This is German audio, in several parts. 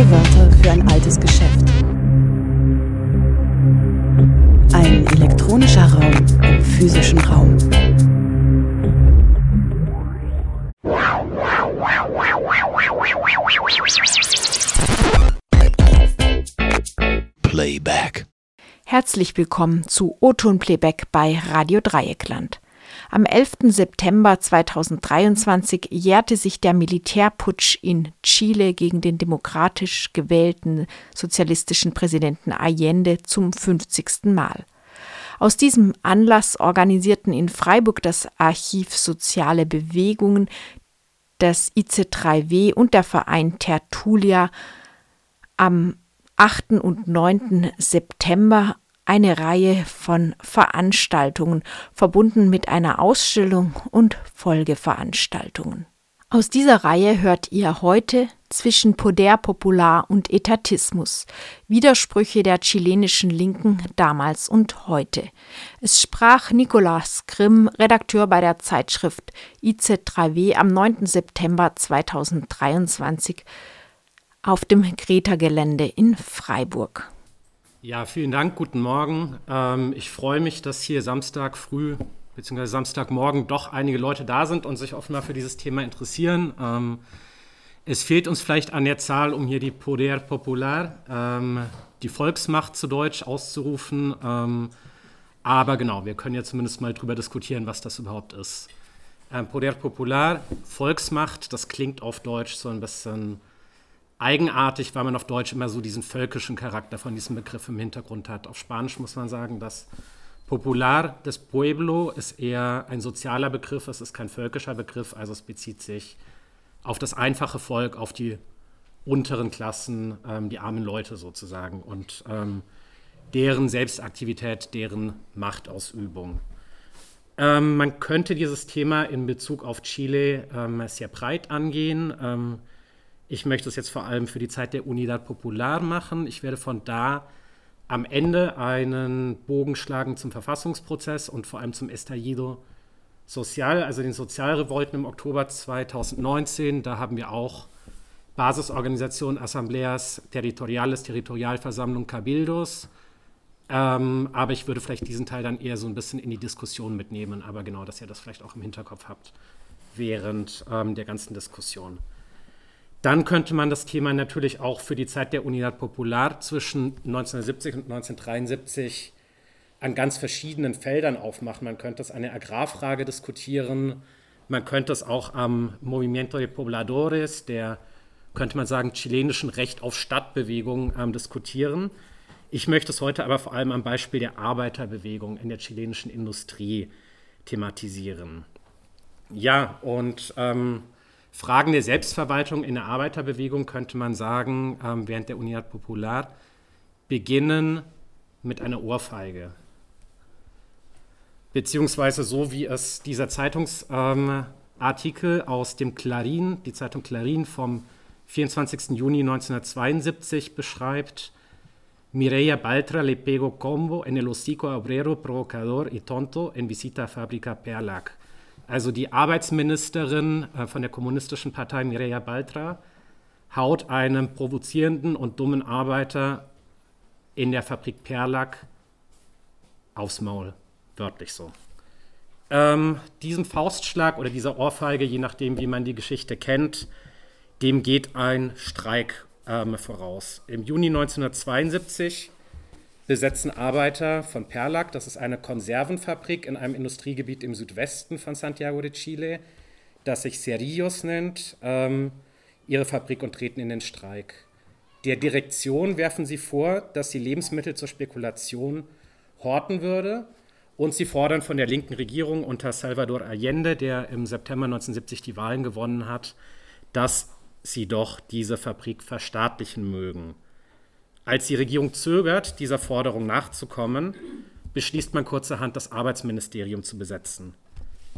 Neue Wörter für ein altes Geschäft. Ein elektronischer Raum im physischen Raum. Playback. Herzlich willkommen zu O-Ton Playback bei Radio Dreieckland. Am 11. September 2023 jährte sich der Militärputsch in Chile gegen den demokratisch gewählten sozialistischen Präsidenten Allende zum 50. Mal. Aus diesem Anlass organisierten in Freiburg das Archiv Soziale Bewegungen, das IC3W und der Verein Tertulia am 8. und 9. September eine Reihe von Veranstaltungen, verbunden mit einer Ausstellung und Folgeveranstaltungen. Aus dieser Reihe hört ihr heute zwischen Poder Popular und Etatismus, Widersprüche der chilenischen Linken damals und heute. Es sprach Nicolas Grimm, Redakteur bei der Zeitschrift IZ3W am 9. September 2023 auf dem Greta-Gelände in Freiburg. Ja, vielen Dank, guten Morgen. Ähm, ich freue mich, dass hier Samstag früh bzw. Samstagmorgen doch einige Leute da sind und sich offenbar für dieses Thema interessieren. Ähm, es fehlt uns vielleicht an der Zahl, um hier die Poder Popular, ähm, die Volksmacht zu Deutsch auszurufen. Ähm, aber genau, wir können ja zumindest mal drüber diskutieren, was das überhaupt ist. Ähm, Poder Popular, Volksmacht, das klingt auf Deutsch so ein bisschen eigenartig, weil man auf Deutsch immer so diesen völkischen Charakter von diesem Begriff im Hintergrund hat. Auf Spanisch muss man sagen, dass Popular des Pueblo ist eher ein sozialer Begriff, es ist kein völkischer Begriff, also es bezieht sich auf das einfache Volk, auf die unteren Klassen, ähm, die armen Leute sozusagen und ähm, deren Selbstaktivität, deren Machtausübung. Ähm, man könnte dieses Thema in Bezug auf Chile ähm, sehr breit angehen. Ich möchte es jetzt vor allem für die Zeit der Unidad Popular machen. Ich werde von da am Ende einen Bogen schlagen zum Verfassungsprozess und vor allem zum Estallido Social, also den Sozialrevolten im Oktober 2019. Da haben wir auch Basisorganisationen, Assembleas Territoriales, Territorialversammlung, Cabildos. Ähm, aber ich würde vielleicht diesen Teil dann eher so ein bisschen in die Diskussion mitnehmen. Aber genau, dass ihr das vielleicht auch im Hinterkopf habt während ähm, der ganzen Diskussion. Dann könnte man das Thema natürlich auch für die Zeit der Unidad Popular zwischen 1970 und 1973 an ganz verschiedenen Feldern aufmachen. Man könnte es an der Agrarfrage diskutieren. Man könnte es auch am Movimiento de Pobladores, der, könnte man sagen, chilenischen Recht auf Stadtbewegung ähm, diskutieren. Ich möchte es heute aber vor allem am Beispiel der Arbeiterbewegung in der chilenischen Industrie thematisieren. Ja, und ähm, Fragen der Selbstverwaltung in der Arbeiterbewegung könnte man sagen, ähm, während der Unidad Popular beginnen mit einer Ohrfeige. Beziehungsweise so wie es dieser Zeitungsartikel ähm, aus dem Clarín, die Zeitung Clarín vom 24. Juni 1972 beschreibt, Mireia Baltra le pego combo en el hocico obrero provocador y tonto en visita a fábrica Perlac. Also die Arbeitsministerin äh, von der Kommunistischen Partei Mireia Baltra haut einem provozierenden und dummen Arbeiter in der Fabrik Perlack aufs Maul, wörtlich so. Ähm, diesem Faustschlag oder dieser Ohrfeige, je nachdem, wie man die Geschichte kennt, dem geht ein Streik ähm, voraus. Im Juni 1972 besetzen Arbeiter von Perlac, das ist eine Konservenfabrik in einem Industriegebiet im Südwesten von Santiago de Chile, das sich Cerillos nennt, ähm, ihre Fabrik und treten in den Streik. Der Direktion werfen sie vor, dass sie Lebensmittel zur Spekulation horten würde und sie fordern von der linken Regierung unter Salvador Allende, der im September 1970 die Wahlen gewonnen hat, dass sie doch diese Fabrik verstaatlichen mögen. Als die Regierung zögert, dieser Forderung nachzukommen, beschließt man kurzerhand, das Arbeitsministerium zu besetzen.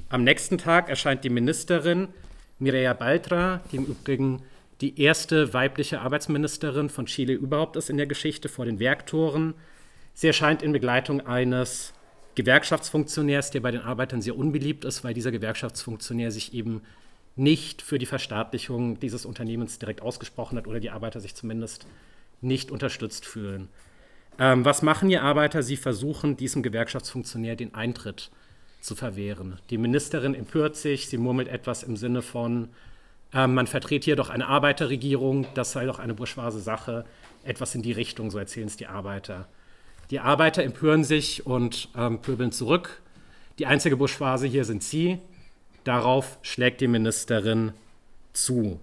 Am nächsten Tag erscheint die Ministerin Mireia Baltra, die im Übrigen die erste weibliche Arbeitsministerin von Chile überhaupt ist in der Geschichte, vor den Werktoren. Sie erscheint in Begleitung eines Gewerkschaftsfunktionärs, der bei den Arbeitern sehr unbeliebt ist, weil dieser Gewerkschaftsfunktionär sich eben nicht für die Verstaatlichung dieses Unternehmens direkt ausgesprochen hat oder die Arbeiter sich zumindest nicht unterstützt fühlen. Ähm, was machen die Arbeiter? Sie versuchen, diesem Gewerkschaftsfunktionär den Eintritt zu verwehren. Die Ministerin empört sich, sie murmelt etwas im Sinne von, äh, man vertritt hier doch eine Arbeiterregierung, das sei doch eine bourgeoise Sache, etwas in die Richtung, so erzählen es die Arbeiter. Die Arbeiter empören sich und ähm, pöbeln zurück. Die einzige Bourgeoisie hier sind sie. Darauf schlägt die Ministerin zu.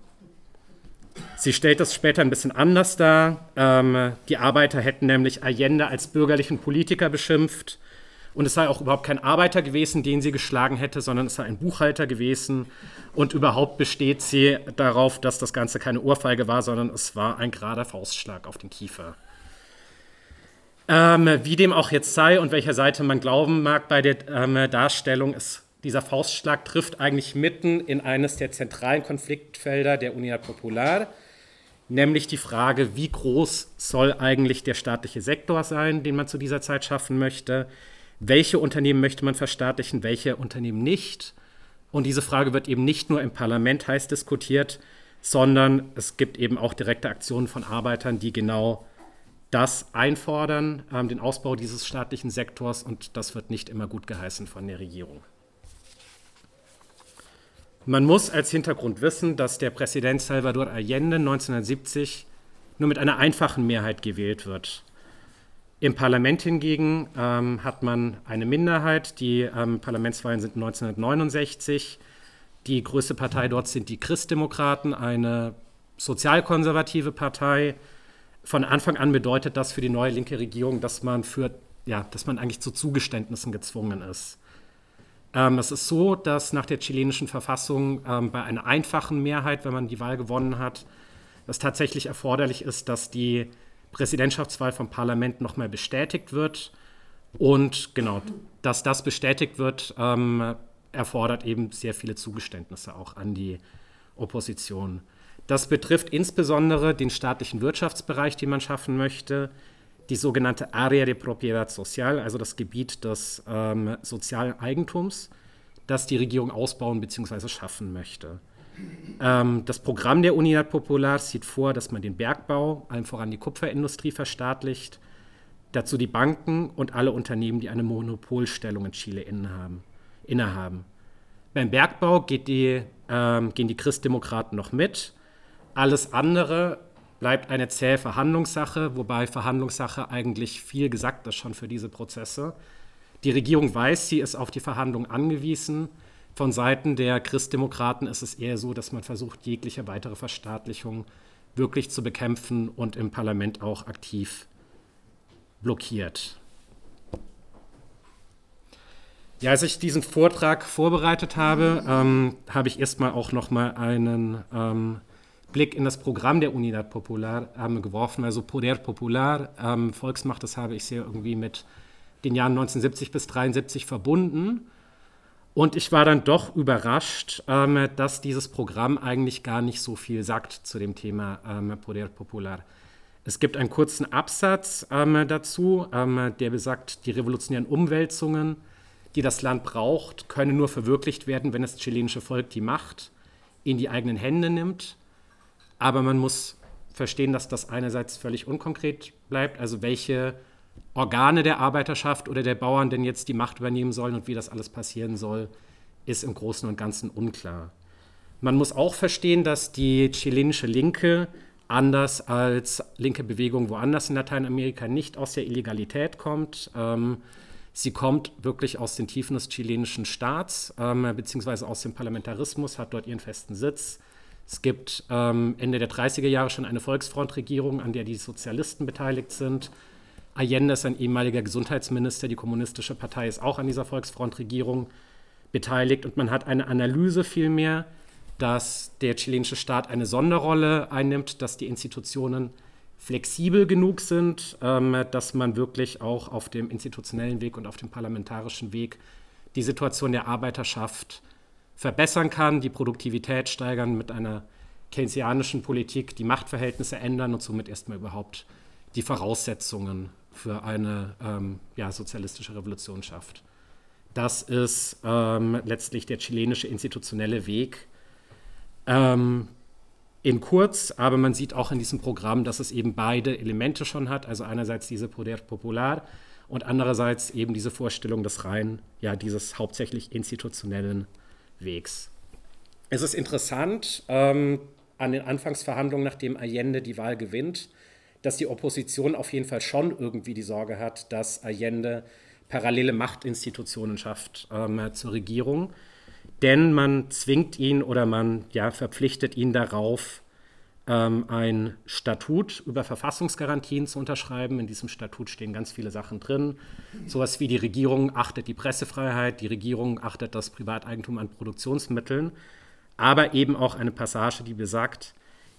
Sie stellt das später ein bisschen anders dar. Ähm, die Arbeiter hätten nämlich Allende als bürgerlichen Politiker beschimpft. Und es sei auch überhaupt kein Arbeiter gewesen, den sie geschlagen hätte, sondern es sei ein Buchhalter gewesen. Und überhaupt besteht sie darauf, dass das Ganze keine Ohrfeige war, sondern es war ein gerader Faustschlag auf den Kiefer. Ähm, wie dem auch jetzt sei und welcher Seite man glauben mag bei der ähm, Darstellung, ist dieser Faustschlag trifft eigentlich mitten in eines der zentralen Konfliktfelder der Unidad Popular, nämlich die Frage, wie groß soll eigentlich der staatliche Sektor sein, den man zu dieser Zeit schaffen möchte, welche Unternehmen möchte man verstaatlichen, welche Unternehmen nicht. Und diese Frage wird eben nicht nur im Parlament heiß diskutiert, sondern es gibt eben auch direkte Aktionen von Arbeitern, die genau das einfordern, ähm, den Ausbau dieses staatlichen Sektors, und das wird nicht immer gut geheißen von der Regierung. Man muss als Hintergrund wissen, dass der Präsident Salvador Allende 1970 nur mit einer einfachen Mehrheit gewählt wird. Im Parlament hingegen ähm, hat man eine Minderheit. Die ähm, Parlamentswahlen sind 1969. Die größte Partei dort sind die Christdemokraten, eine sozialkonservative Partei. Von Anfang an bedeutet das für die neue linke Regierung, dass man für ja, dass man eigentlich zu Zugeständnissen gezwungen ist. Ähm, es ist so, dass nach der chilenischen Verfassung ähm, bei einer einfachen Mehrheit, wenn man die Wahl gewonnen hat, es tatsächlich erforderlich ist, dass die Präsidentschaftswahl vom Parlament nochmal bestätigt wird. Und genau, dass das bestätigt wird, ähm, erfordert eben sehr viele Zugeständnisse auch an die Opposition. Das betrifft insbesondere den staatlichen Wirtschaftsbereich, den man schaffen möchte die sogenannte Area de Propiedad Social, also das Gebiet des ähm, sozialen Eigentums, das die Regierung ausbauen bzw. schaffen möchte. Ähm, das Programm der Unidad Popular sieht vor, dass man den Bergbau, allem voran die Kupferindustrie, verstaatlicht, dazu die Banken und alle Unternehmen, die eine Monopolstellung in Chile innehaben. innehaben. Beim Bergbau die, ähm, gehen die Christdemokraten noch mit. Alles andere bleibt eine zähe Verhandlungssache, wobei Verhandlungssache eigentlich viel gesagt ist schon für diese Prozesse. Die Regierung weiß, sie ist auf die Verhandlungen angewiesen. Von Seiten der Christdemokraten ist es eher so, dass man versucht, jegliche weitere Verstaatlichung wirklich zu bekämpfen und im Parlament auch aktiv blockiert. Ja, als ich diesen Vortrag vorbereitet habe, ähm, habe ich erstmal auch noch mal einen ähm, Blick in das Programm der Unidad Popular ähm, geworfen, also Poder Popular, ähm, Volksmacht, das habe ich sehr irgendwie mit den Jahren 1970 bis 1973 verbunden. Und ich war dann doch überrascht, ähm, dass dieses Programm eigentlich gar nicht so viel sagt zu dem Thema ähm, Poder Popular. Es gibt einen kurzen Absatz ähm, dazu, ähm, der besagt, die revolutionären Umwälzungen, die das Land braucht, können nur verwirklicht werden, wenn das chilenische Volk die Macht in die eigenen Hände nimmt aber man muss verstehen, dass das einerseits völlig unkonkret bleibt, also welche Organe der Arbeiterschaft oder der Bauern denn jetzt die Macht übernehmen sollen und wie das alles passieren soll, ist im Großen und Ganzen unklar. Man muss auch verstehen, dass die chilenische Linke anders als linke Bewegung woanders in Lateinamerika nicht aus der Illegalität kommt. Ähm, sie kommt wirklich aus den Tiefen des chilenischen Staats, ähm, beziehungsweise aus dem Parlamentarismus, hat dort ihren festen Sitz es gibt ähm, Ende der 30er Jahre schon eine Volksfrontregierung, an der die Sozialisten beteiligt sind. Allende ist ein ehemaliger Gesundheitsminister, die Kommunistische Partei ist auch an dieser Volksfrontregierung beteiligt und man hat eine Analyse vielmehr, dass der chilenische Staat eine Sonderrolle einnimmt, dass die Institutionen flexibel genug sind, ähm, dass man wirklich auch auf dem institutionellen Weg und auf dem parlamentarischen Weg die Situation der Arbeiterschaft verbessern kann, die Produktivität steigern, mit einer keynesianischen Politik die Machtverhältnisse ändern und somit erstmal überhaupt die Voraussetzungen für eine ähm, ja, sozialistische Revolution schafft. Das ist ähm, letztlich der chilenische institutionelle Weg. Ähm, in kurz, aber man sieht auch in diesem Programm, dass es eben beide Elemente schon hat. Also einerseits diese Poder Popular und andererseits eben diese Vorstellung des rein, ja, dieses hauptsächlich institutionellen Wegs. Es ist interessant ähm, an den Anfangsverhandlungen, nachdem Allende die Wahl gewinnt, dass die Opposition auf jeden Fall schon irgendwie die Sorge hat, dass Allende parallele Machtinstitutionen schafft ähm, zur Regierung. Denn man zwingt ihn oder man ja, verpflichtet ihn darauf, ähm, ein Statut über Verfassungsgarantien zu unterschreiben. In diesem Statut stehen ganz viele Sachen drin. Sowas wie die Regierung achtet die Pressefreiheit, die Regierung achtet das Privateigentum an Produktionsmitteln, aber eben auch eine Passage, die besagt,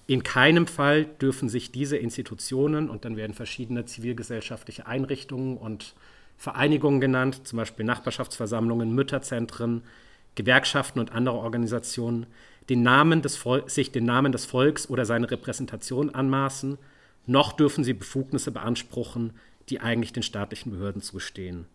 in keinem Fall dürfen sich diese Institutionen, und dann werden verschiedene zivilgesellschaftliche Einrichtungen und Vereinigungen genannt, zum Beispiel Nachbarschaftsversammlungen, Mütterzentren, Gewerkschaften und andere Organisationen, den Namen des sich den Namen des Volks oder seine Repräsentation anmaßen, noch dürfen sie Befugnisse beanspruchen, die eigentlich den staatlichen Behörden zustehen.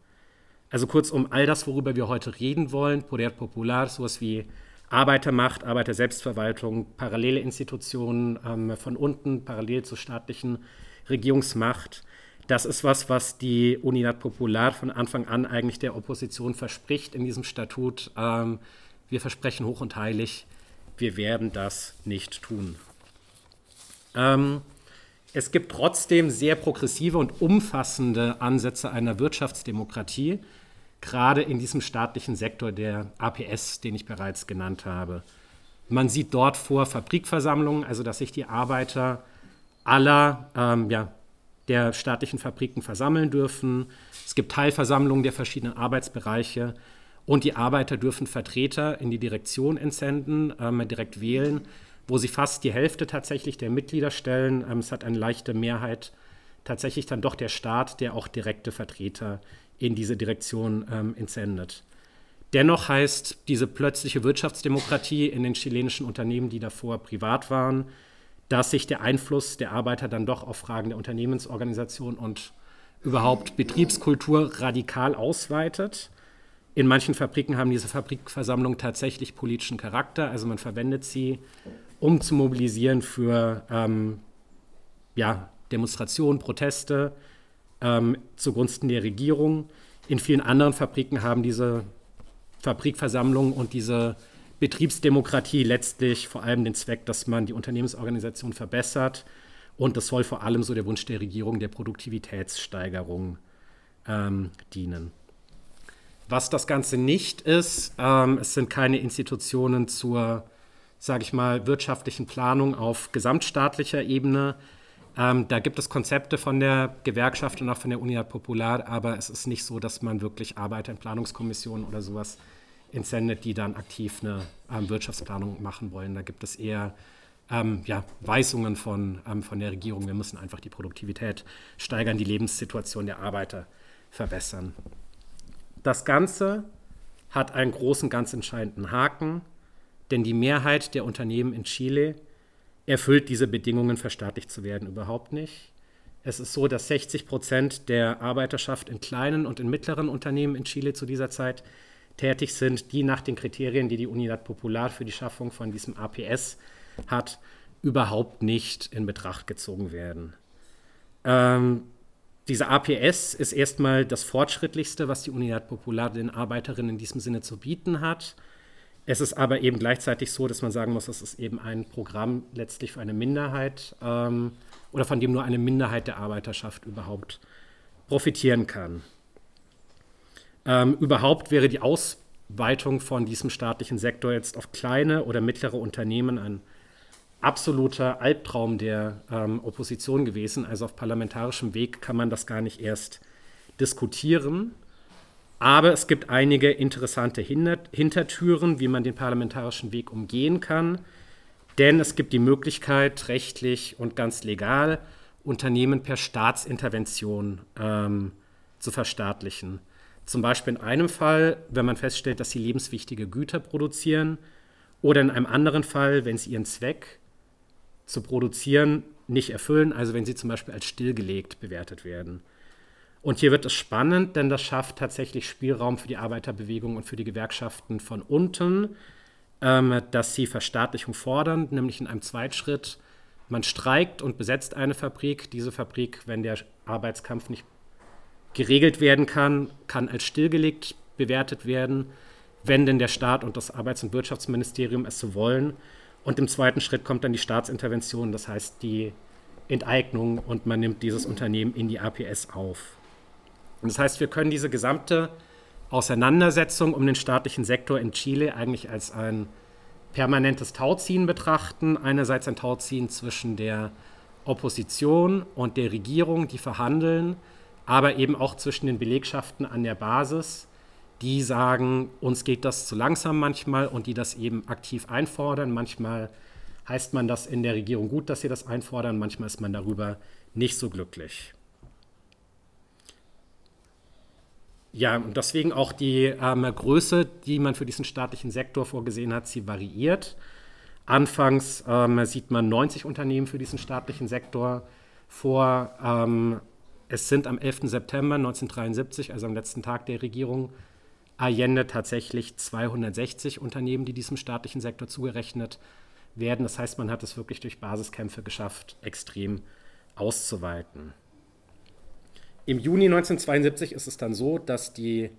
Also kurzum, all das, worüber wir heute reden wollen, Poder Popular, sowas wie Arbeitermacht, Arbeiterselbstverwaltung, parallele Institutionen ähm, von unten, parallel zur staatlichen Regierungsmacht, das ist was, was die Unidad Popular von Anfang an eigentlich der Opposition verspricht in diesem Statut. Ähm, wir versprechen hoch und heilig, wir werden das nicht tun. Ähm, es gibt trotzdem sehr progressive und umfassende Ansätze einer Wirtschaftsdemokratie, gerade in diesem staatlichen Sektor der APS, den ich bereits genannt habe. Man sieht dort vor Fabrikversammlungen, also dass sich die Arbeiter aller ähm, ja, der staatlichen Fabriken versammeln dürfen. Es gibt Teilversammlungen der verschiedenen Arbeitsbereiche und die Arbeiter dürfen Vertreter in die Direktion entsenden, ähm, direkt wählen, wo sie fast die Hälfte tatsächlich der Mitglieder stellen. Ähm, es hat eine leichte Mehrheit tatsächlich dann doch der Staat, der auch direkte Vertreter in diese Direktion ähm, entsendet. Dennoch heißt diese plötzliche Wirtschaftsdemokratie in den chilenischen Unternehmen, die davor privat waren, dass sich der Einfluss der Arbeiter dann doch auf Fragen der Unternehmensorganisation und überhaupt Betriebskultur radikal ausweitet. In manchen Fabriken haben diese Fabrikversammlungen tatsächlich politischen Charakter, also man verwendet sie, um zu mobilisieren für ähm, ja, Demonstrationen, Proteste ähm, zugunsten der Regierung. In vielen anderen Fabriken haben diese Fabrikversammlungen und diese Betriebsdemokratie letztlich vor allem den Zweck, dass man die Unternehmensorganisation verbessert. Und das soll vor allem so der Wunsch der Regierung der Produktivitätssteigerung ähm, dienen. Was das Ganze nicht ist, ähm, es sind keine Institutionen zur, sage ich mal, wirtschaftlichen Planung auf gesamtstaatlicher Ebene. Ähm, da gibt es Konzepte von der Gewerkschaft und auch von der Unidad Popular, aber es ist nicht so, dass man wirklich Arbeiter in Planungskommissionen oder sowas entsendet, die dann aktiv eine ähm, Wirtschaftsplanung machen wollen. Da gibt es eher ähm, ja, Weisungen von, ähm, von der Regierung. Wir müssen einfach die Produktivität steigern, die Lebenssituation der Arbeiter verbessern. Das Ganze hat einen großen, ganz entscheidenden Haken, denn die Mehrheit der Unternehmen in Chile erfüllt diese Bedingungen, verstaatlicht zu werden, überhaupt nicht. Es ist so, dass 60 Prozent der Arbeiterschaft in kleinen und in mittleren Unternehmen in Chile zu dieser Zeit tätig sind, die nach den Kriterien, die die Unidad Popular für die Schaffung von diesem APS hat, überhaupt nicht in Betracht gezogen werden. Ähm, diese APS ist erstmal das Fortschrittlichste, was die Unidad Popular den Arbeiterinnen in diesem Sinne zu bieten hat. Es ist aber eben gleichzeitig so, dass man sagen muss, es ist eben ein Programm letztlich für eine Minderheit ähm, oder von dem nur eine Minderheit der Arbeiterschaft überhaupt profitieren kann. Ähm, überhaupt wäre die Ausweitung von diesem staatlichen Sektor jetzt auf kleine oder mittlere Unternehmen ein absoluter Albtraum der ähm, Opposition gewesen. Also auf parlamentarischem Weg kann man das gar nicht erst diskutieren. Aber es gibt einige interessante Hintertüren, wie man den parlamentarischen Weg umgehen kann. Denn es gibt die Möglichkeit, rechtlich und ganz legal Unternehmen per Staatsintervention ähm, zu verstaatlichen. Zum Beispiel in einem Fall, wenn man feststellt, dass sie lebenswichtige Güter produzieren, oder in einem anderen Fall, wenn sie ihren Zweck zu produzieren nicht erfüllen, also wenn sie zum Beispiel als stillgelegt bewertet werden. Und hier wird es spannend, denn das schafft tatsächlich Spielraum für die Arbeiterbewegung und für die Gewerkschaften von unten, ähm, dass sie Verstaatlichung fordern, nämlich in einem Zweitschritt. Man streikt und besetzt eine Fabrik. Diese Fabrik, wenn der Arbeitskampf nicht geregelt werden kann, kann als stillgelegt bewertet werden, wenn denn der Staat und das Arbeits- und Wirtschaftsministerium es so wollen. Und im zweiten Schritt kommt dann die Staatsintervention, das heißt die Enteignung und man nimmt dieses Unternehmen in die APS auf. Und das heißt, wir können diese gesamte Auseinandersetzung um den staatlichen Sektor in Chile eigentlich als ein permanentes Tauziehen betrachten. Einerseits ein Tauziehen zwischen der Opposition und der Regierung, die verhandeln, aber eben auch zwischen den Belegschaften an der Basis, die sagen, uns geht das zu langsam manchmal und die das eben aktiv einfordern. Manchmal heißt man das in der Regierung gut, dass sie das einfordern, manchmal ist man darüber nicht so glücklich. Ja, und deswegen auch die ähm, Größe, die man für diesen staatlichen Sektor vorgesehen hat, sie variiert. Anfangs ähm, sieht man 90 Unternehmen für diesen staatlichen Sektor vor. Ähm, es sind am 11. September 1973, also am letzten Tag der Regierung, Allende tatsächlich 260 Unternehmen, die diesem staatlichen Sektor zugerechnet werden. Das heißt, man hat es wirklich durch Basiskämpfe geschafft, extrem auszuweiten. Im Juni 1972 ist es dann so, dass die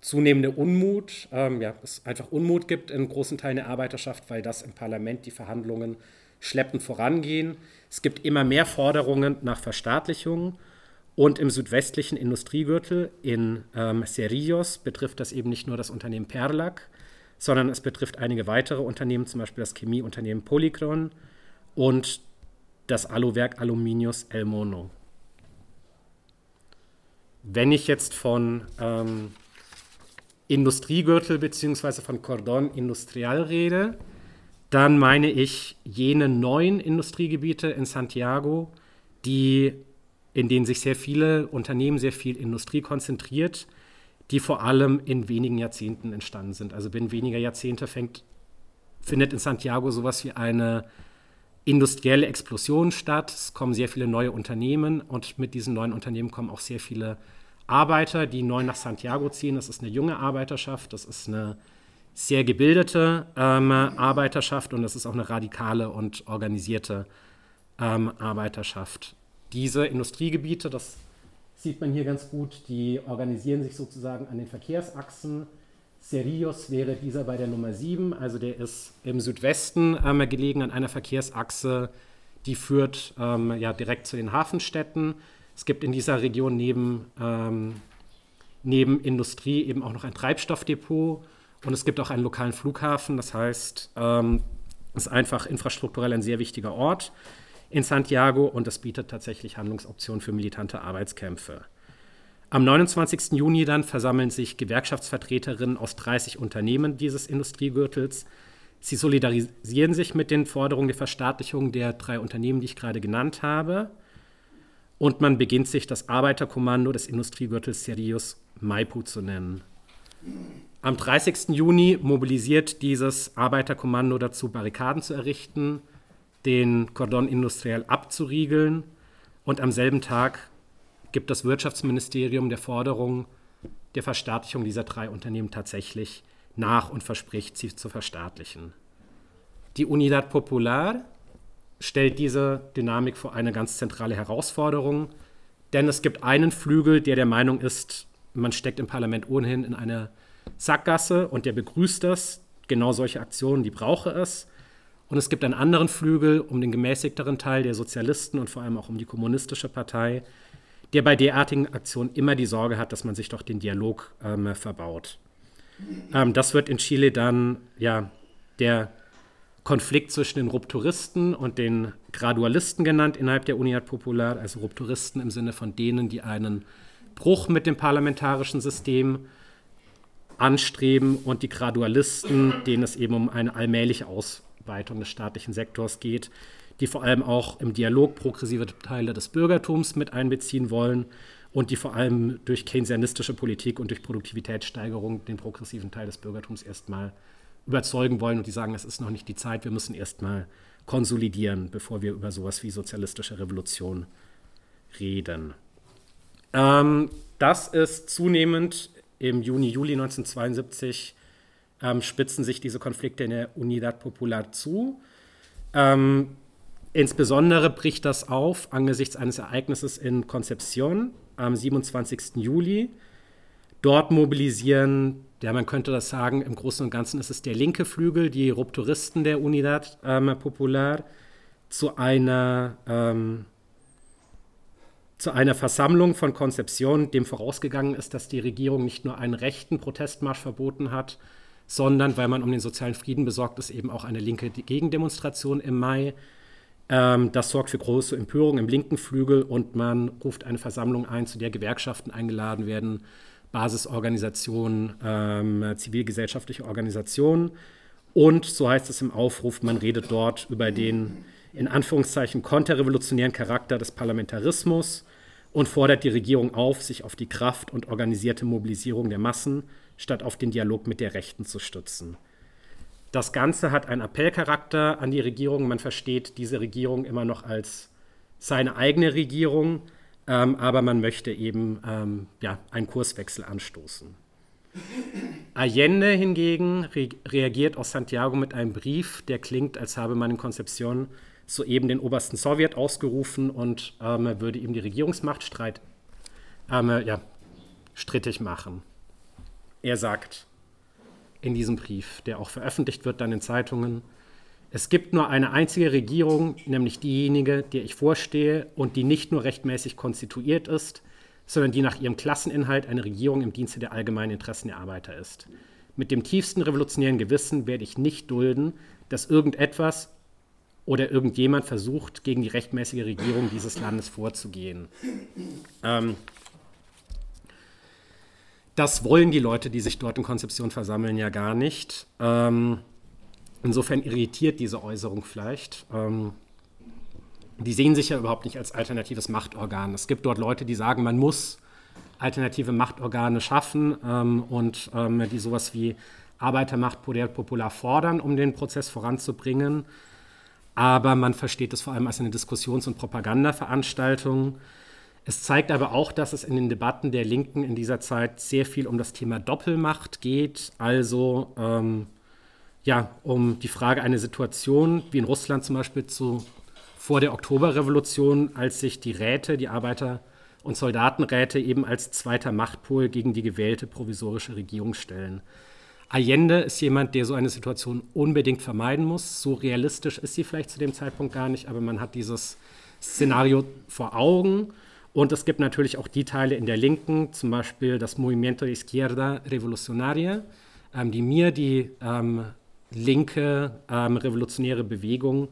zunehmende Unmut, ähm, ja, es einfach Unmut gibt in großen Teilen der Arbeiterschaft, weil das im Parlament die Verhandlungen schleppend vorangehen. Es gibt immer mehr Forderungen nach Verstaatlichung und im südwestlichen Industriegürtel in ähm, Cerrillos betrifft das eben nicht nur das Unternehmen Perlac, sondern es betrifft einige weitere Unternehmen, zum Beispiel das Chemieunternehmen Polychron und das Aluwerk Aluminius El Mono. Wenn ich jetzt von ähm, Industriegürtel bzw. von Cordon Industrial rede, dann meine ich jene neuen Industriegebiete in Santiago, die, in denen sich sehr viele Unternehmen, sehr viel Industrie konzentriert, die vor allem in wenigen Jahrzehnten entstanden sind. Also binnen weniger Jahrzehnte fängt, findet in Santiago sowas wie eine industrielle Explosion statt. Es kommen sehr viele neue Unternehmen und mit diesen neuen Unternehmen kommen auch sehr viele Arbeiter, die neu nach Santiago ziehen. Das ist eine junge Arbeiterschaft, das ist eine sehr gebildete ähm, Arbeiterschaft und das ist auch eine radikale und organisierte ähm, Arbeiterschaft. Diese Industriegebiete, das sieht man hier ganz gut, die organisieren sich sozusagen an den Verkehrsachsen. Cerillos wäre dieser bei der Nummer 7, also der ist im Südwesten ähm, gelegen an einer Verkehrsachse, die führt ähm, ja, direkt zu den Hafenstädten. Es gibt in dieser Region neben, ähm, neben Industrie eben auch noch ein Treibstoffdepot und es gibt auch einen lokalen Flughafen. Das heißt, ähm, es ist einfach infrastrukturell ein sehr wichtiger Ort in Santiago und es bietet tatsächlich Handlungsoptionen für militante Arbeitskämpfe. Am 29. Juni dann versammeln sich Gewerkschaftsvertreterinnen aus 30 Unternehmen dieses Industriegürtels. Sie solidarisieren sich mit den Forderungen der Verstaatlichung der drei Unternehmen, die ich gerade genannt habe und man beginnt sich das Arbeiterkommando des Industriegürtels Sirius Maipu zu nennen. Am 30. Juni mobilisiert dieses Arbeiterkommando dazu, Barrikaden zu errichten, den Cordon Industriel abzuriegeln und am selben Tag gibt das Wirtschaftsministerium der Forderung der Verstaatlichung dieser drei Unternehmen tatsächlich nach und verspricht, sie zu verstaatlichen. Die Unidad Popular, stellt diese Dynamik vor eine ganz zentrale Herausforderung, denn es gibt einen Flügel, der der Meinung ist, man steckt im Parlament ohnehin in eine Sackgasse und der begrüßt das. Genau solche Aktionen, die brauche es. Und es gibt einen anderen Flügel um den gemäßigteren Teil der Sozialisten und vor allem auch um die kommunistische Partei, der bei derartigen Aktionen immer die Sorge hat, dass man sich doch den Dialog ähm, verbaut. Ähm, das wird in Chile dann ja der Konflikt zwischen den Rupturisten und den Gradualisten genannt innerhalb der Unidad Popular, also Rupturisten im Sinne von denen, die einen Bruch mit dem parlamentarischen System anstreben und die Gradualisten, denen es eben um eine allmähliche Ausweitung des staatlichen Sektors geht, die vor allem auch im Dialog progressive Teile des Bürgertums mit einbeziehen wollen und die vor allem durch keynesianistische Politik und durch Produktivitätssteigerung den progressiven Teil des Bürgertums erstmal überzeugen wollen und die sagen, es ist noch nicht die Zeit, wir müssen erstmal konsolidieren, bevor wir über sowas wie sozialistische Revolution reden. Ähm, das ist zunehmend im Juni, Juli 1972 ähm, spitzen sich diese Konflikte in der Unidad Popular zu. Ähm, insbesondere bricht das auf angesichts eines Ereignisses in Concepción am 27. Juli. Dort mobilisieren, ja, man könnte das sagen, im Großen und Ganzen ist es der linke Flügel, die Rupturisten der Unidad ähm, Popular, zu einer, ähm, zu einer Versammlung von Konzeption, dem vorausgegangen ist, dass die Regierung nicht nur einen rechten Protestmarsch verboten hat, sondern, weil man um den sozialen Frieden besorgt ist, eben auch eine linke Gegendemonstration im Mai. Ähm, das sorgt für große Empörung im linken Flügel und man ruft eine Versammlung ein, zu der Gewerkschaften eingeladen werden, Basisorganisationen, ähm, zivilgesellschaftliche Organisationen. Und so heißt es im Aufruf, man redet dort über den in Anführungszeichen konterrevolutionären Charakter des Parlamentarismus und fordert die Regierung auf, sich auf die Kraft und organisierte Mobilisierung der Massen statt auf den Dialog mit der Rechten zu stützen. Das Ganze hat einen Appellcharakter an die Regierung. Man versteht diese Regierung immer noch als seine eigene Regierung, ähm, aber man möchte eben ähm, ja, einen Kurswechsel anstoßen. Allende hingegen re reagiert aus Santiago mit einem Brief, der klingt, als habe man in Konzeption soeben den obersten Sowjet ausgerufen und ähm, würde ihm die Regierungsmachtstreit ähm, ja, strittig machen. Er sagt in diesem Brief, der auch veröffentlicht wird dann in Zeitungen, es gibt nur eine einzige Regierung, nämlich diejenige, der ich vorstehe und die nicht nur rechtmäßig konstituiert ist, sondern die nach ihrem Klasseninhalt eine Regierung im Dienste der allgemeinen Interessen der Arbeiter ist. Mit dem tiefsten revolutionären Gewissen werde ich nicht dulden, dass irgendetwas oder irgendjemand versucht, gegen die rechtmäßige Regierung dieses Landes vorzugehen. Ähm, das wollen die Leute, die sich dort in Konzeption versammeln, ja gar nicht. Ähm, insofern irritiert diese Äußerung vielleicht. Ähm, die sehen sich ja überhaupt nicht als alternatives Machtorgan. Es gibt dort Leute, die sagen, man muss alternative Machtorgane schaffen ähm, und ähm, die sowas wie Arbeitermacht popular fordern, um den Prozess voranzubringen. Aber man versteht es vor allem als eine Diskussions- und Propagandaveranstaltung. Es zeigt aber auch, dass es in den Debatten der Linken in dieser Zeit sehr viel um das Thema Doppelmacht geht, also ähm, ja, um die Frage einer Situation, wie in Russland zum Beispiel zu, vor der Oktoberrevolution, als sich die Räte, die Arbeiter- und Soldatenräte eben als zweiter Machtpol gegen die gewählte provisorische Regierung stellen. Allende ist jemand, der so eine Situation unbedingt vermeiden muss. So realistisch ist sie vielleicht zu dem Zeitpunkt gar nicht, aber man hat dieses Szenario vor Augen. Und es gibt natürlich auch die Teile in der Linken, zum Beispiel das Movimiento Izquierda Revolucionaria, ähm, die mir die ähm, linke ähm, revolutionäre Bewegung,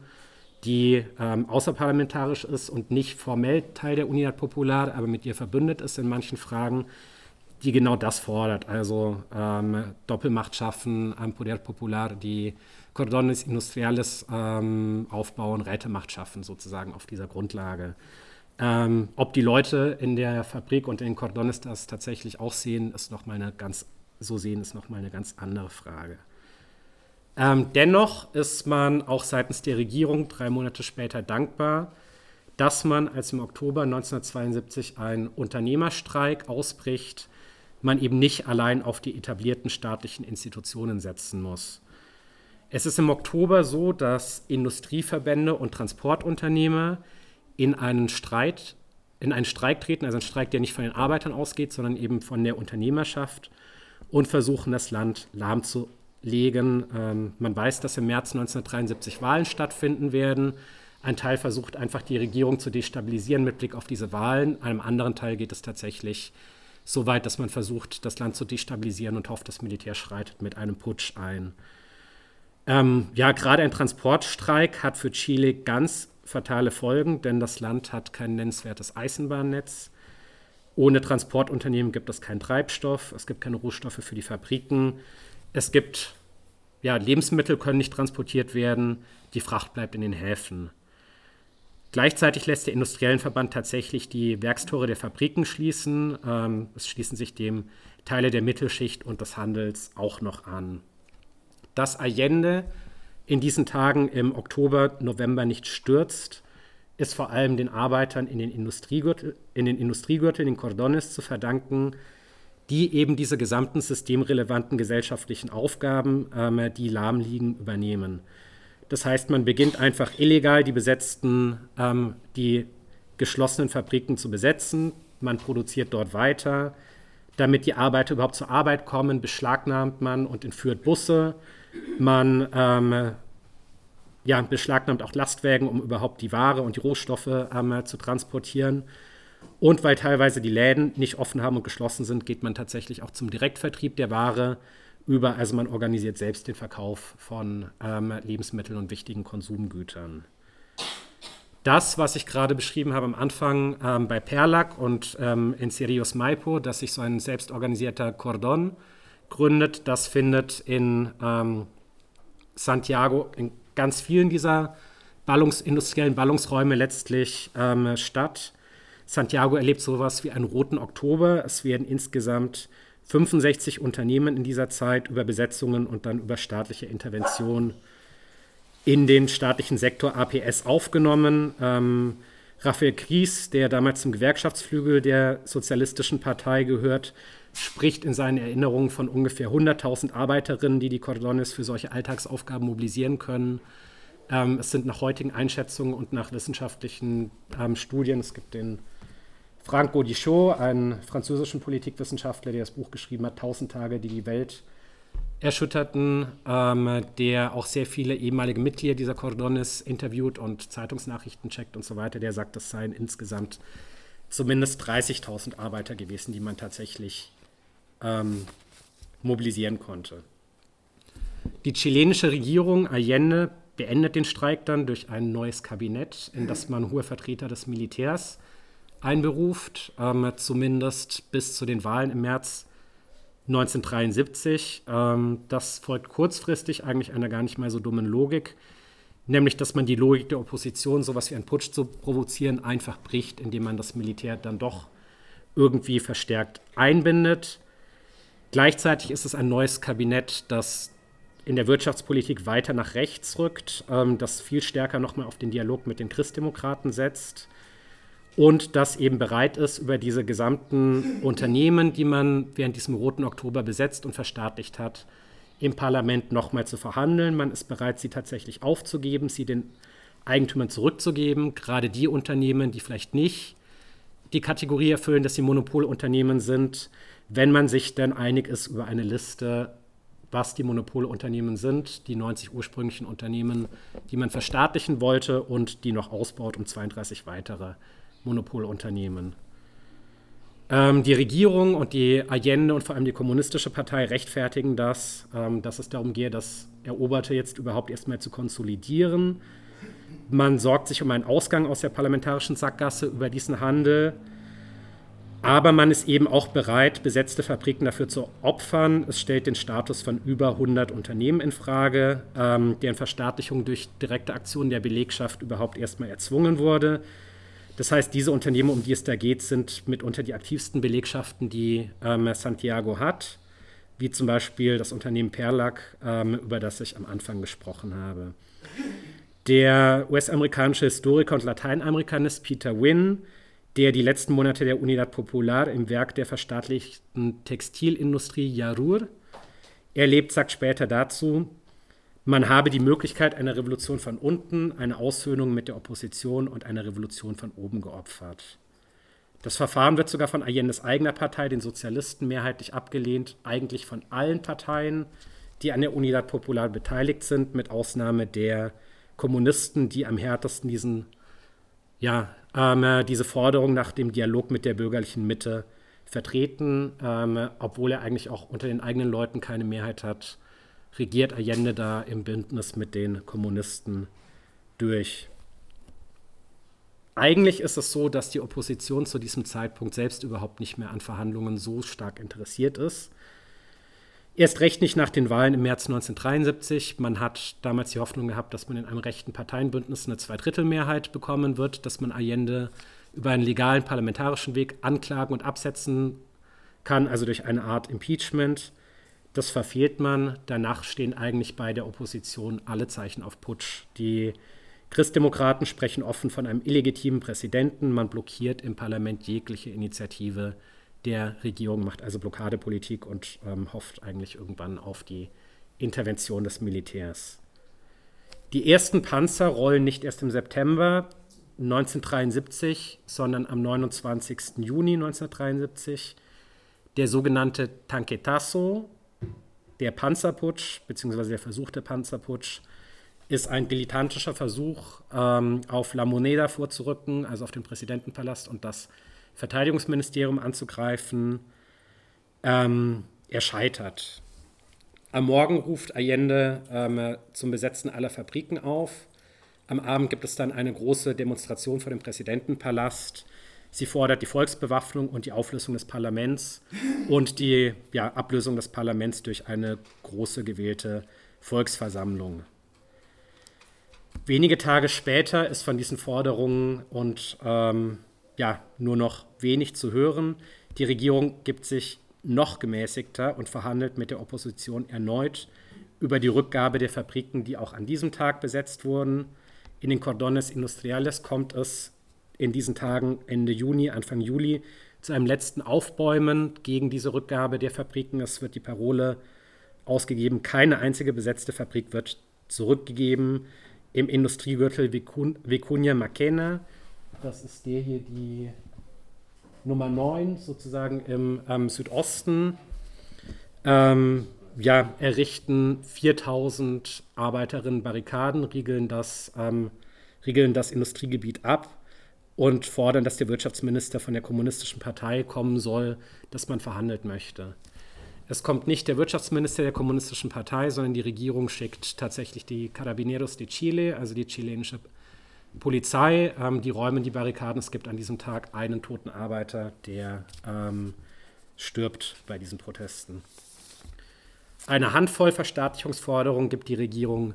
die ähm, außerparlamentarisch ist und nicht formell Teil der Unidad Popular, aber mit ihr verbündet ist in manchen Fragen, die genau das fordert. Also ähm, Doppelmacht schaffen, ein Poder Popular, die Cordones Industriales ähm, aufbauen, Rätemacht schaffen, sozusagen auf dieser Grundlage. Ähm, ob die Leute in der Fabrik und in Cordones das tatsächlich auch sehen, ist noch mal eine ganz, so sehen, ist nochmal eine ganz andere Frage. Ähm, dennoch ist man auch seitens der Regierung drei Monate später dankbar, dass man, als im Oktober 1972 ein Unternehmerstreik ausbricht, man eben nicht allein auf die etablierten staatlichen Institutionen setzen muss. Es ist im Oktober so, dass Industrieverbände und Transportunternehmer in einen Streit, in einen Streik treten, also einen Streik, der nicht von den Arbeitern ausgeht, sondern eben von der Unternehmerschaft und versuchen, das Land lahmzulegen. Ähm, man weiß, dass im März 1973 Wahlen stattfinden werden. Ein Teil versucht einfach die Regierung zu destabilisieren mit Blick auf diese Wahlen. Einem anderen Teil geht es tatsächlich so weit, dass man versucht, das Land zu destabilisieren und hofft, das Militär schreitet mit einem Putsch ein. Ähm, ja, gerade ein Transportstreik hat für Chile ganz fatale Folgen, denn das Land hat kein nennenswertes Eisenbahnnetz. Ohne Transportunternehmen gibt es keinen Treibstoff, es gibt keine Rohstoffe für die Fabriken, es gibt, ja, Lebensmittel können nicht transportiert werden, die Fracht bleibt in den Häfen. Gleichzeitig lässt der Industriellenverband tatsächlich die Werkstore der Fabriken schließen. Ähm, es schließen sich dem Teile der Mittelschicht und des Handels auch noch an. Dass Allende in diesen Tagen im Oktober, November nicht stürzt, ist vor allem den Arbeitern in den Industriegürteln, in den, Industriegürteln, in den Cordones zu verdanken, die eben diese gesamten systemrelevanten gesellschaftlichen Aufgaben, ähm, die lahm liegen, übernehmen. Das heißt, man beginnt einfach illegal die besetzten, ähm, die geschlossenen Fabriken zu besetzen. Man produziert dort weiter. Damit die Arbeiter überhaupt zur Arbeit kommen, beschlagnahmt man und entführt Busse. Man ähm, ja, beschlagnahmt auch Lastwägen, um überhaupt die Ware und die Rohstoffe ähm, zu transportieren. Und weil teilweise die Läden nicht offen haben und geschlossen sind, geht man tatsächlich auch zum Direktvertrieb der Ware über. Also man organisiert selbst den Verkauf von ähm, Lebensmitteln und wichtigen Konsumgütern. Das, was ich gerade beschrieben habe am Anfang ähm, bei Perlac und ähm, in Sirius Maipo, dass sich so ein selbstorganisierter Cordon gründet, das findet in ähm, Santiago in ganz vielen dieser Ballungs industriellen Ballungsräume letztlich ähm, statt. Santiago erlebt sowas wie einen roten Oktober. Es werden insgesamt 65 Unternehmen in dieser Zeit über Besetzungen und dann über staatliche Intervention in den staatlichen Sektor APS aufgenommen. Ähm, Raphael Kries, der damals zum Gewerkschaftsflügel der Sozialistischen Partei gehört, spricht in seinen Erinnerungen von ungefähr 100.000 Arbeiterinnen, die die Cordones für solche Alltagsaufgaben mobilisieren können. Ähm, es sind nach heutigen Einschätzungen und nach wissenschaftlichen ähm, Studien, es gibt den Franck Gaudichaud, einen französischen Politikwissenschaftler, der das Buch geschrieben hat, 1000 Tage, die die Welt erschütterten, ähm, der auch sehr viele ehemalige Mitglieder dieser Cordones interviewt und Zeitungsnachrichten checkt und so weiter, der sagt, das seien insgesamt zumindest 30.000 Arbeiter gewesen, die man tatsächlich ähm, mobilisieren konnte. Die chilenische Regierung Allende beendet den Streik dann durch ein neues Kabinett, in das man hohe Vertreter des Militärs einberuft, ähm, zumindest bis zu den Wahlen im März 1973. Ähm, das folgt kurzfristig eigentlich einer gar nicht mal so dummen Logik, nämlich dass man die Logik der Opposition, sowas wie einen Putsch zu provozieren, einfach bricht, indem man das Militär dann doch irgendwie verstärkt einbindet. Gleichzeitig ist es ein neues Kabinett, das in der Wirtschaftspolitik weiter nach rechts rückt, ähm, das viel stärker nochmal auf den Dialog mit den Christdemokraten setzt und das eben bereit ist, über diese gesamten Unternehmen, die man während diesem Roten Oktober besetzt und verstaatlicht hat, im Parlament nochmal zu verhandeln. Man ist bereit, sie tatsächlich aufzugeben, sie den Eigentümern zurückzugeben, gerade die Unternehmen, die vielleicht nicht die Kategorie erfüllen, dass sie Monopolunternehmen sind, wenn man sich dann einig ist über eine Liste, was die Monopolunternehmen sind, die 90 ursprünglichen Unternehmen, die man verstaatlichen wollte und die noch ausbaut um 32 weitere Monopolunternehmen. Ähm, die Regierung und die Allende und vor allem die Kommunistische Partei rechtfertigen das, ähm, dass es darum geht, das Eroberte jetzt überhaupt erstmal zu konsolidieren. Man sorgt sich um einen Ausgang aus der parlamentarischen Sackgasse über diesen Handel. Aber man ist eben auch bereit, besetzte Fabriken dafür zu opfern. Es stellt den Status von über 100 Unternehmen in Frage, ähm, deren Verstaatlichung durch direkte Aktionen der Belegschaft überhaupt erstmal erzwungen wurde. Das heißt, diese Unternehmen, um die es da geht, sind mitunter die aktivsten Belegschaften, die ähm, Santiago hat, wie zum Beispiel das Unternehmen Perlac, ähm, über das ich am Anfang gesprochen habe. Der US-amerikanische Historiker und Lateinamerikanist Peter Wynne, der die letzten Monate der Unidad Popular im Werk der verstaatlichten Textilindustrie Yarur erlebt, sagt später dazu, man habe die Möglichkeit einer Revolution von unten, eine Aussöhnung mit der Opposition und eine Revolution von oben geopfert. Das Verfahren wird sogar von Allende's eigener Partei, den Sozialisten, mehrheitlich abgelehnt, eigentlich von allen Parteien, die an der Unidad Popular beteiligt sind, mit Ausnahme der Kommunisten, die am härtesten diesen, ja, ähm, diese Forderung nach dem Dialog mit der bürgerlichen Mitte vertreten, ähm, obwohl er eigentlich auch unter den eigenen Leuten keine Mehrheit hat regiert Allende da im Bündnis mit den Kommunisten durch. Eigentlich ist es so, dass die Opposition zu diesem Zeitpunkt selbst überhaupt nicht mehr an Verhandlungen so stark interessiert ist. Erst recht nicht nach den Wahlen im März 1973. Man hat damals die Hoffnung gehabt, dass man in einem rechten Parteienbündnis eine Zweidrittelmehrheit bekommen wird, dass man Allende über einen legalen parlamentarischen Weg anklagen und absetzen kann, also durch eine Art Impeachment. Das verfehlt man. Danach stehen eigentlich bei der Opposition alle Zeichen auf Putsch. Die Christdemokraten sprechen offen von einem illegitimen Präsidenten. Man blockiert im Parlament jegliche Initiative der Regierung, macht also Blockadepolitik und ähm, hofft eigentlich irgendwann auf die Intervention des Militärs. Die ersten Panzer rollen nicht erst im September 1973, sondern am 29. Juni 1973. Der sogenannte Tanketasso, der Panzerputsch, beziehungsweise der versuchte Panzerputsch, ist ein dilettantischer Versuch, ähm, auf La Moneda vorzurücken, also auf den Präsidentenpalast und das Verteidigungsministerium anzugreifen. Ähm, er scheitert. Am Morgen ruft Allende ähm, zum Besetzen aller Fabriken auf. Am Abend gibt es dann eine große Demonstration vor dem Präsidentenpalast. Sie fordert die Volksbewaffnung und die Auflösung des Parlaments und die ja, Ablösung des Parlaments durch eine große gewählte Volksversammlung. Wenige Tage später ist von diesen Forderungen und ähm, ja, nur noch wenig zu hören. Die Regierung gibt sich noch gemäßigter und verhandelt mit der Opposition erneut über die Rückgabe der Fabriken, die auch an diesem Tag besetzt wurden. In den Cordones Industriales kommt es in diesen Tagen Ende Juni, Anfang Juli zu einem letzten Aufbäumen gegen diese Rückgabe der Fabriken. Es wird die Parole ausgegeben, keine einzige besetzte Fabrik wird zurückgegeben im Industriegürtel Vicuña Maquena. Das ist der hier, die Nummer 9, sozusagen im ähm, Südosten. Ähm, ja, errichten 4000 Arbeiterinnen Barrikaden, riegeln das, ähm, riegeln das Industriegebiet ab und fordern, dass der Wirtschaftsminister von der Kommunistischen Partei kommen soll, dass man verhandelt möchte. Es kommt nicht der Wirtschaftsminister der Kommunistischen Partei, sondern die Regierung schickt tatsächlich die Carabineros de Chile, also die chilenische Polizei. Ähm, die räumen die Barrikaden. Es gibt an diesem Tag einen toten Arbeiter, der ähm, stirbt bei diesen Protesten. Eine Handvoll Verstaatlichungsforderungen gibt die Regierung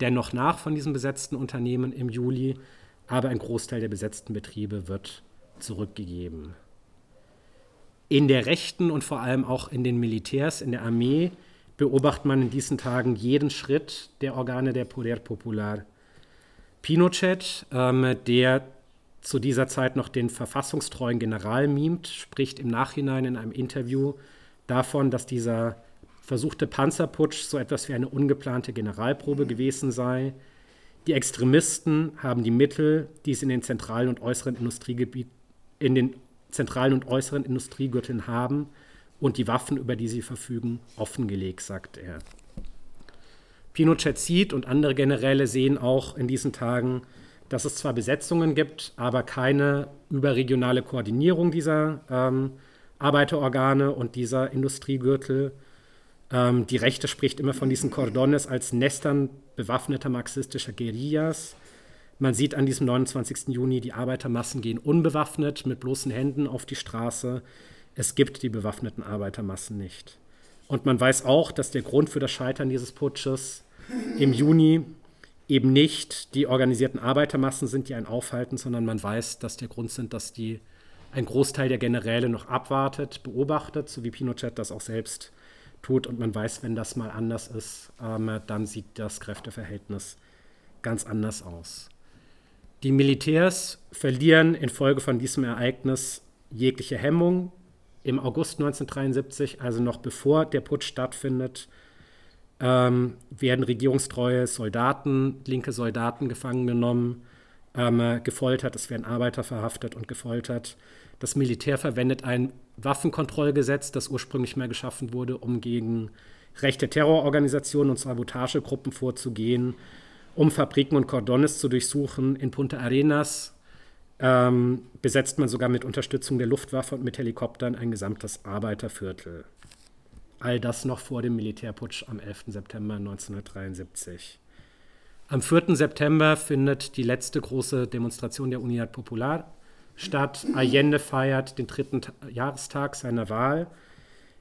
dennoch nach von diesen besetzten Unternehmen im Juli, aber ein Großteil der besetzten Betriebe wird zurückgegeben in der Rechten und vor allem auch in den Militärs, in der Armee, beobachtet man in diesen Tagen jeden Schritt der Organe der Poder Popular. Pinochet, ähm, der zu dieser Zeit noch den verfassungstreuen General mimt, spricht im Nachhinein in einem Interview davon, dass dieser versuchte Panzerputsch so etwas wie eine ungeplante Generalprobe gewesen sei. Die Extremisten haben die Mittel, die es in den zentralen und äußeren Industriegebieten, in den zentralen und äußeren Industriegürteln haben und die Waffen, über die sie verfügen, offengelegt, sagt er. Pinochet sieht und andere Generäle sehen auch in diesen Tagen, dass es zwar Besetzungen gibt, aber keine überregionale Koordinierung dieser ähm, Arbeiterorgane und dieser Industriegürtel. Ähm, die Rechte spricht immer von diesen Cordones als Nestern bewaffneter marxistischer Guerillas. Man sieht an diesem 29. Juni, die Arbeitermassen gehen unbewaffnet mit bloßen Händen auf die Straße. Es gibt die bewaffneten Arbeitermassen nicht. Und man weiß auch, dass der Grund für das Scheitern dieses Putsches im Juni eben nicht die organisierten Arbeitermassen sind, die einen aufhalten, sondern man weiß, dass der Grund sind, dass die, ein Großteil der Generäle noch abwartet, beobachtet, so wie Pinochet das auch selbst tut. Und man weiß, wenn das mal anders ist, ähm, dann sieht das Kräfteverhältnis ganz anders aus. Die Militärs verlieren infolge von diesem Ereignis jegliche Hemmung. Im August 1973, also noch bevor der Putsch stattfindet, ähm, werden regierungstreue Soldaten, linke Soldaten gefangen genommen, ähm, gefoltert, es werden Arbeiter verhaftet und gefoltert. Das Militär verwendet ein Waffenkontrollgesetz, das ursprünglich mal geschaffen wurde, um gegen rechte Terrororganisationen und Sabotagegruppen vorzugehen um Fabriken und Cordones zu durchsuchen. In Punta Arenas ähm, besetzt man sogar mit Unterstützung der Luftwaffe und mit Helikoptern ein gesamtes Arbeiterviertel. All das noch vor dem Militärputsch am 11. September 1973. Am 4. September findet die letzte große Demonstration der Unidad Popular statt. Allende feiert den dritten Jahrestag seiner Wahl,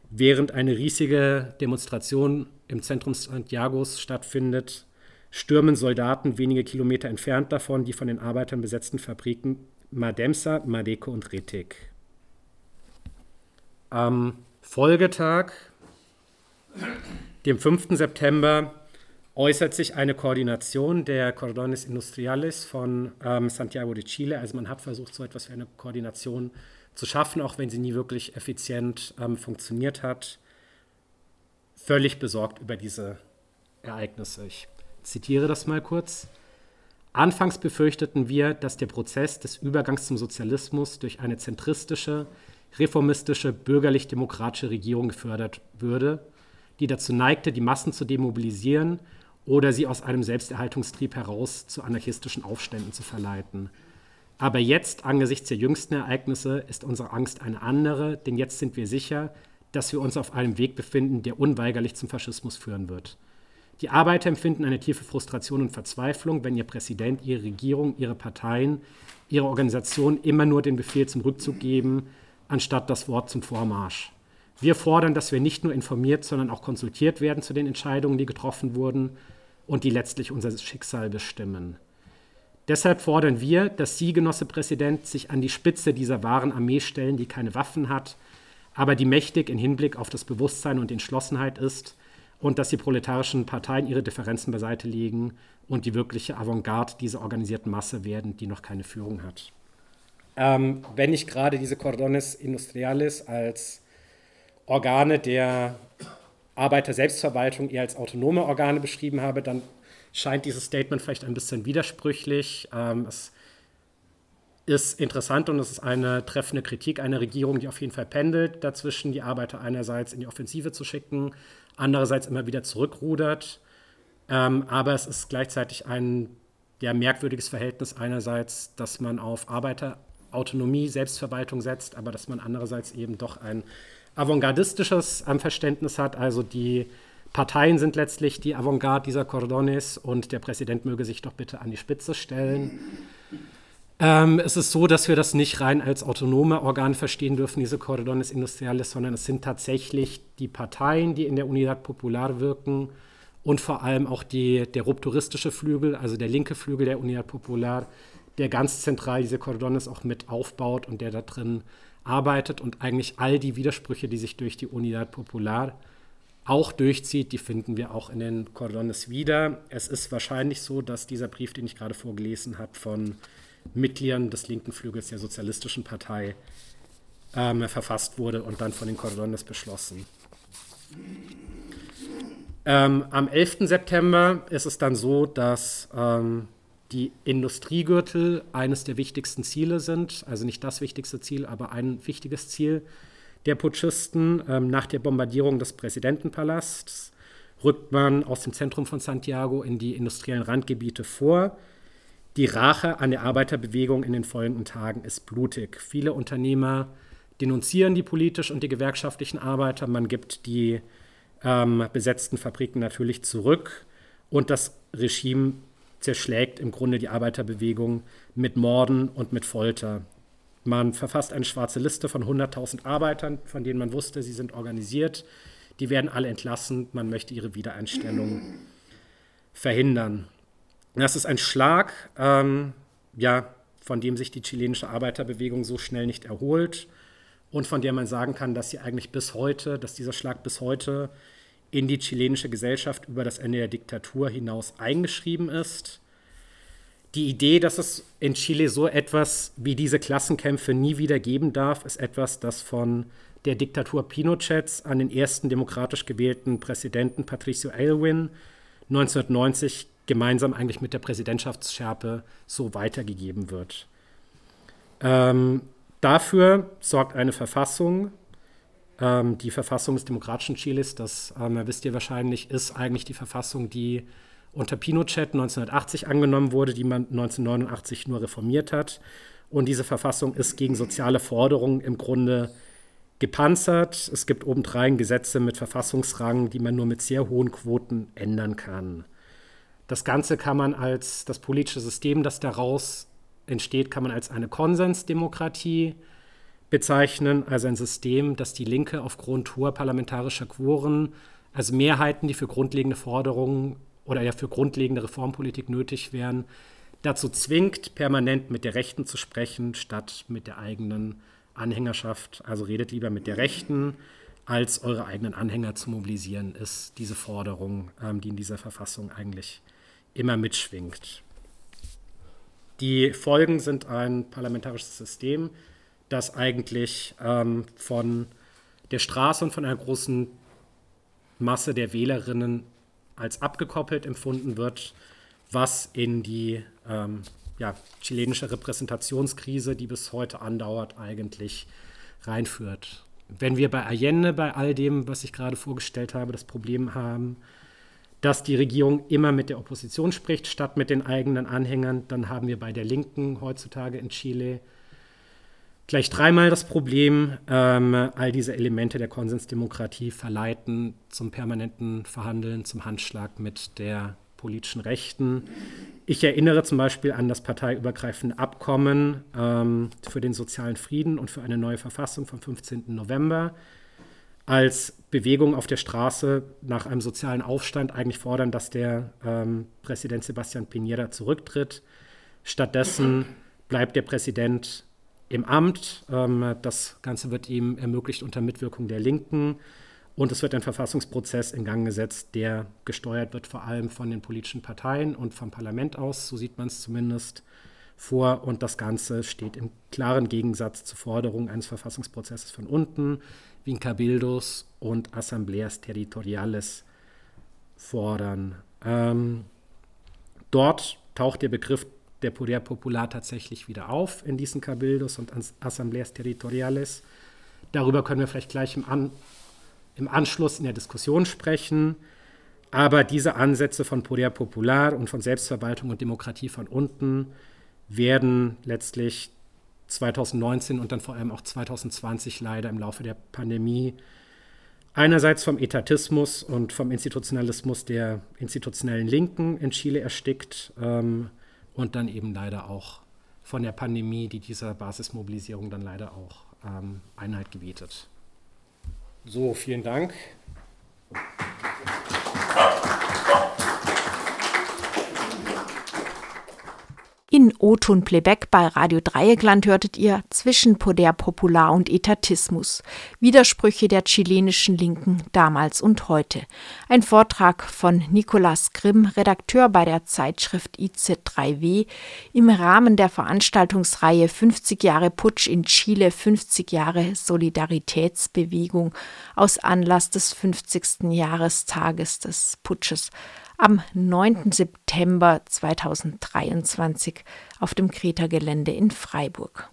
während eine riesige Demonstration im Zentrum Santiagos stattfindet stürmen Soldaten wenige Kilometer entfernt davon die von den Arbeitern besetzten Fabriken Mademsa, Madeco und Retik. Am Folgetag, dem 5. September, äußert sich eine Koordination der Cordones Industriales von ähm, Santiago de Chile. Also man hat versucht, so etwas wie eine Koordination zu schaffen, auch wenn sie nie wirklich effizient ähm, funktioniert hat, völlig besorgt über diese Ereignisse. Ich zitiere das mal kurz. Anfangs befürchteten wir, dass der Prozess des Übergangs zum Sozialismus durch eine zentristische, reformistische, bürgerlich-demokratische Regierung gefördert würde, die dazu neigte, die Massen zu demobilisieren oder sie aus einem Selbsterhaltungstrieb heraus zu anarchistischen Aufständen zu verleiten. Aber jetzt, angesichts der jüngsten Ereignisse, ist unsere Angst eine andere, denn jetzt sind wir sicher, dass wir uns auf einem Weg befinden, der unweigerlich zum Faschismus führen wird. Die Arbeiter empfinden eine tiefe Frustration und Verzweiflung, wenn ihr Präsident, ihre Regierung, ihre Parteien, ihre Organisation immer nur den Befehl zum Rückzug geben, anstatt das Wort zum Vormarsch. Wir fordern, dass wir nicht nur informiert, sondern auch konsultiert werden zu den Entscheidungen, die getroffen wurden und die letztlich unser Schicksal bestimmen. Deshalb fordern wir, dass Sie, Genosse Präsident, sich an die Spitze dieser wahren Armee stellen, die keine Waffen hat, aber die mächtig in Hinblick auf das Bewusstsein und Entschlossenheit ist, und dass die proletarischen Parteien ihre Differenzen beiseite legen und die wirkliche Avantgarde dieser organisierten Masse werden, die noch keine Führung hat. Ähm, wenn ich gerade diese Cordones Industriales als Organe der Arbeiter-Selbstverwaltung eher als autonome Organe beschrieben habe, dann scheint dieses Statement vielleicht ein bisschen widersprüchlich. Ähm, es ist interessant und es ist eine treffende Kritik einer Regierung, die auf jeden Fall pendelt, dazwischen die Arbeiter einerseits in die Offensive zu schicken, andererseits immer wieder zurückrudert. Ähm, aber es ist gleichzeitig ein ja, merkwürdiges Verhältnis einerseits, dass man auf Arbeiterautonomie, Selbstverwaltung setzt, aber dass man andererseits eben doch ein avantgardistisches ähm, Verständnis hat. Also die Parteien sind letztlich die Avantgarde dieser Cordones und der Präsident möge sich doch bitte an die Spitze stellen. Ähm, es ist so, dass wir das nicht rein als autonome Organ verstehen dürfen, diese Cordones Industriales, sondern es sind tatsächlich die Parteien, die in der Unidad Popular wirken und vor allem auch die, der rupturistische Flügel, also der linke Flügel der Unidad Popular, der ganz zentral diese Cordones auch mit aufbaut und der da drin arbeitet und eigentlich all die Widersprüche, die sich durch die Unidad Popular auch durchzieht, die finden wir auch in den Cordones wieder. Es ist wahrscheinlich so, dass dieser Brief, den ich gerade vorgelesen habe, von Mitgliedern des linken Flügels der Sozialistischen Partei ähm, verfasst wurde und dann von den Cordones beschlossen. Ähm, am 11. September ist es dann so, dass ähm, die Industriegürtel eines der wichtigsten Ziele sind, also nicht das wichtigste Ziel, aber ein wichtiges Ziel der Putschisten. Ähm, nach der Bombardierung des Präsidentenpalasts rückt man aus dem Zentrum von Santiago in die industriellen Randgebiete vor die Rache an der Arbeiterbewegung in den folgenden Tagen ist blutig. Viele Unternehmer denunzieren die politisch und die gewerkschaftlichen Arbeiter. Man gibt die ähm, besetzten Fabriken natürlich zurück und das Regime zerschlägt im Grunde die Arbeiterbewegung mit Morden und mit Folter. Man verfasst eine schwarze Liste von 100.000 Arbeitern, von denen man wusste, sie sind organisiert. Die werden alle entlassen. Man möchte ihre Wiedereinstellung verhindern. Das ist ein Schlag, ähm, ja, von dem sich die chilenische Arbeiterbewegung so schnell nicht erholt und von der man sagen kann, dass sie eigentlich bis heute, dass dieser Schlag bis heute in die chilenische Gesellschaft über das Ende der Diktatur hinaus eingeschrieben ist. Die Idee, dass es in Chile so etwas wie diese Klassenkämpfe nie wieder geben darf, ist etwas, das von der Diktatur Pinochets an den ersten demokratisch gewählten Präsidenten Patricio Aylwin 1990 gemeinsam eigentlich mit der Präsidentschaftsschärpe so weitergegeben wird. Ähm, dafür sorgt eine Verfassung, ähm, die Verfassung des demokratischen Chiles, das ähm, wisst ihr wahrscheinlich, ist eigentlich die Verfassung, die unter Pinochet 1980 angenommen wurde, die man 1989 nur reformiert hat. Und diese Verfassung ist gegen soziale Forderungen im Grunde gepanzert. Es gibt obendrein Gesetze mit Verfassungsrang, die man nur mit sehr hohen Quoten ändern kann. Das Ganze kann man als das politische System, das daraus entsteht, kann man als eine Konsensdemokratie bezeichnen, also ein System, das die Linke aufgrund hoher parlamentarischer Quoren, also Mehrheiten, die für grundlegende Forderungen oder ja für grundlegende Reformpolitik nötig wären, dazu zwingt, permanent mit der Rechten zu sprechen, statt mit der eigenen Anhängerschaft. Also redet lieber mit der Rechten, als eure eigenen Anhänger zu mobilisieren, ist diese Forderung, ähm, die in dieser Verfassung eigentlich immer mitschwingt. Die Folgen sind ein parlamentarisches System, dass eigentlich ähm, von der Straße und von einer großen Masse der Wählerinnen als abgekoppelt empfunden wird, was in die ähm, ja, chilenische Repräsentationskrise, die bis heute andauert, eigentlich reinführt. Wenn wir bei Allende, bei all dem, was ich gerade vorgestellt habe, das Problem haben, dass die Regierung immer mit der Opposition spricht, statt mit den eigenen Anhängern, dann haben wir bei der Linken heutzutage in Chile gleich dreimal das Problem, ähm, all diese Elemente der Konsensdemokratie verleiten zum permanenten Verhandeln, zum Handschlag mit der politischen Rechten. Ich erinnere zum Beispiel an das parteiübergreifende Abkommen ähm, für den sozialen Frieden und für eine neue Verfassung vom 15. November, als Bewegung auf der Straße nach einem sozialen Aufstand eigentlich fordern, dass der ähm, Präsident Sebastian Piñera zurücktritt. Stattdessen bleibt der Präsident im Amt. Ähm, das Ganze wird ihm ermöglicht unter Mitwirkung der Linken. Und es wird ein Verfassungsprozess in Gang gesetzt, der gesteuert wird vor allem von den politischen Parteien und vom Parlament aus, so sieht man es zumindest vor. Und das Ganze steht im klaren Gegensatz zur Forderung eines Verfassungsprozesses von unten, wie in Cabildos und Asambleas Territoriales fordern. Ähm, dort taucht der Begriff der Poder Popular tatsächlich wieder auf in diesen Cabildos und Asambleas Territoriales. Darüber können wir vielleicht gleich im, An im Anschluss in der Diskussion sprechen. Aber diese Ansätze von Poder Popular und von Selbstverwaltung und Demokratie von unten werden letztlich 2019 und dann vor allem auch 2020 leider im Laufe der Pandemie einerseits vom Etatismus und vom Institutionalismus der institutionellen Linken in Chile erstickt. Ähm, und dann eben leider auch von der Pandemie, die dieser Basismobilisierung dann leider auch ähm, Einhalt gebietet. So, vielen Dank. In O-Ton Playback bei Radio Dreieckland hörtet ihr zwischen Poder Popular und Etatismus. Widersprüche der chilenischen Linken damals und heute. Ein Vortrag von Nicolas Grimm, Redakteur bei der Zeitschrift IZ3W, im Rahmen der Veranstaltungsreihe 50 Jahre Putsch in Chile, 50 Jahre Solidaritätsbewegung aus Anlass des 50. Jahrestages des Putsches am 9. September 2023 auf dem Kreta-Gelände in Freiburg.